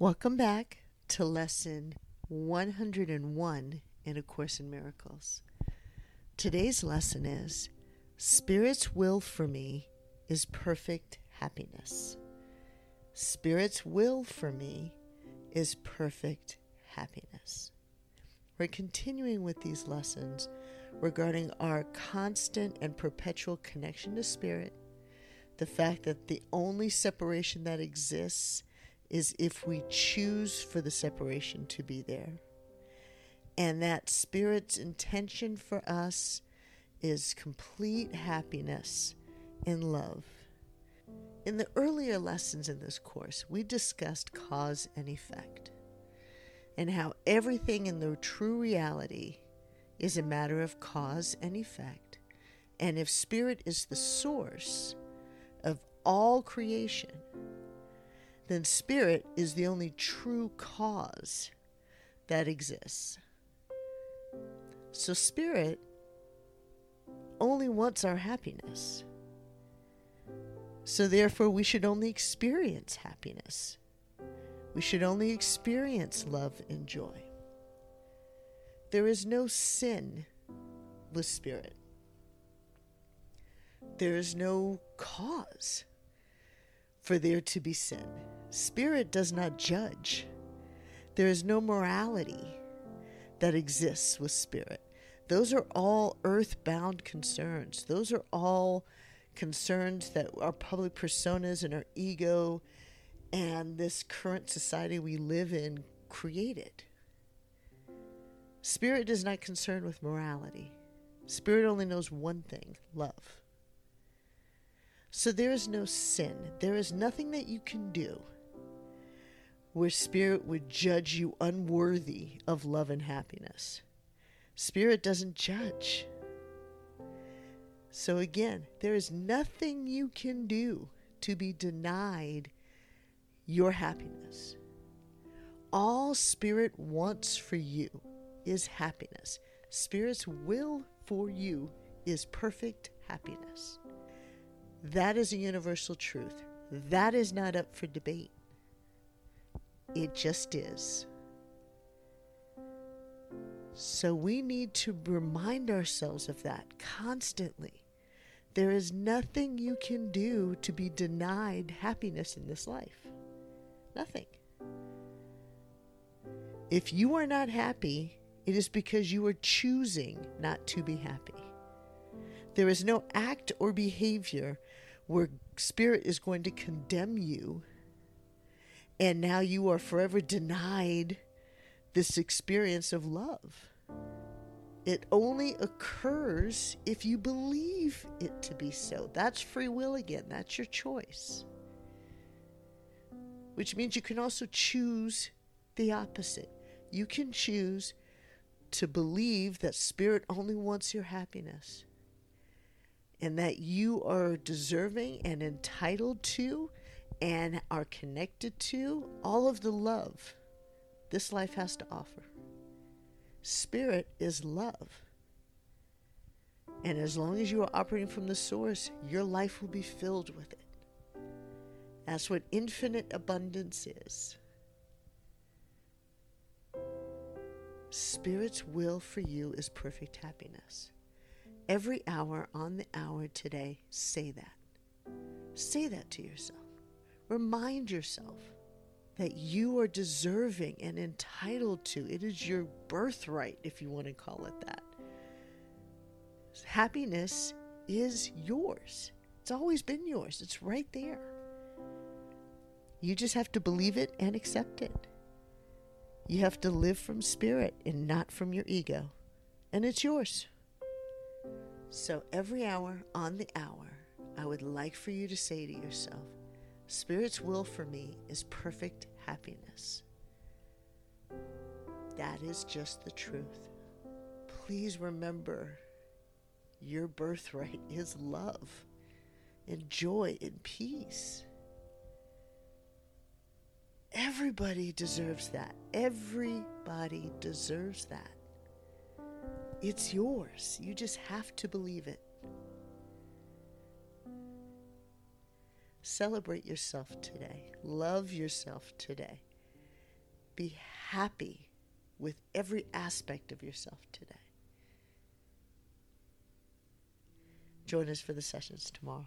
Welcome back to lesson 101 in A Course in Miracles. Today's lesson is Spirit's will for me is perfect happiness. Spirit's will for me is perfect happiness. We're continuing with these lessons regarding our constant and perpetual connection to Spirit, the fact that the only separation that exists is if we choose for the separation to be there. And that Spirit's intention for us is complete happiness and love. In the earlier lessons in this course, we discussed cause and effect and how everything in the true reality is a matter of cause and effect. And if Spirit is the source of all creation, then spirit is the only true cause that exists. So, spirit only wants our happiness. So, therefore, we should only experience happiness. We should only experience love and joy. There is no sin with spirit, there is no cause for there to be sin. Spirit does not judge. There is no morality that exists with spirit. Those are all earthbound concerns. Those are all concerns that our public personas and our ego and this current society we live in created. Spirit is not concerned with morality. Spirit only knows one thing love. So there is no sin. There is nothing that you can do where Spirit would judge you unworthy of love and happiness. Spirit doesn't judge. So again, there is nothing you can do to be denied your happiness. All Spirit wants for you is happiness. Spirit's will for you is perfect happiness. That is a universal truth. That is not up for debate. It just is. So we need to remind ourselves of that constantly. There is nothing you can do to be denied happiness in this life. Nothing. If you are not happy, it is because you are choosing not to be happy. There is no act or behavior where spirit is going to condemn you and now you are forever denied this experience of love. It only occurs if you believe it to be so. That's free will again. That's your choice. Which means you can also choose the opposite. You can choose to believe that Spirit only wants your happiness and that you are deserving and entitled to and are connected to all of the love this life has to offer. Spirit is love. And as long as you are operating from the source, your life will be filled with it. That's what infinite abundance is. Spirit's will for you is perfect happiness. Every hour on the hour today, say that. Say that to yourself. Remind yourself that you are deserving and entitled to. It is your birthright, if you want to call it that. Happiness is yours. It's always been yours. It's right there. You just have to believe it and accept it. You have to live from spirit and not from your ego. And it's yours. So every hour on the hour, I would like for you to say to yourself, Spirit's will for me is perfect happiness. That is just the truth. Please remember your birthright is love and joy and peace. Everybody deserves that. Everybody deserves that. It's yours. You just have to believe it. Celebrate yourself today. Love yourself today. Be happy with every aspect of yourself today. Join us for the sessions tomorrow.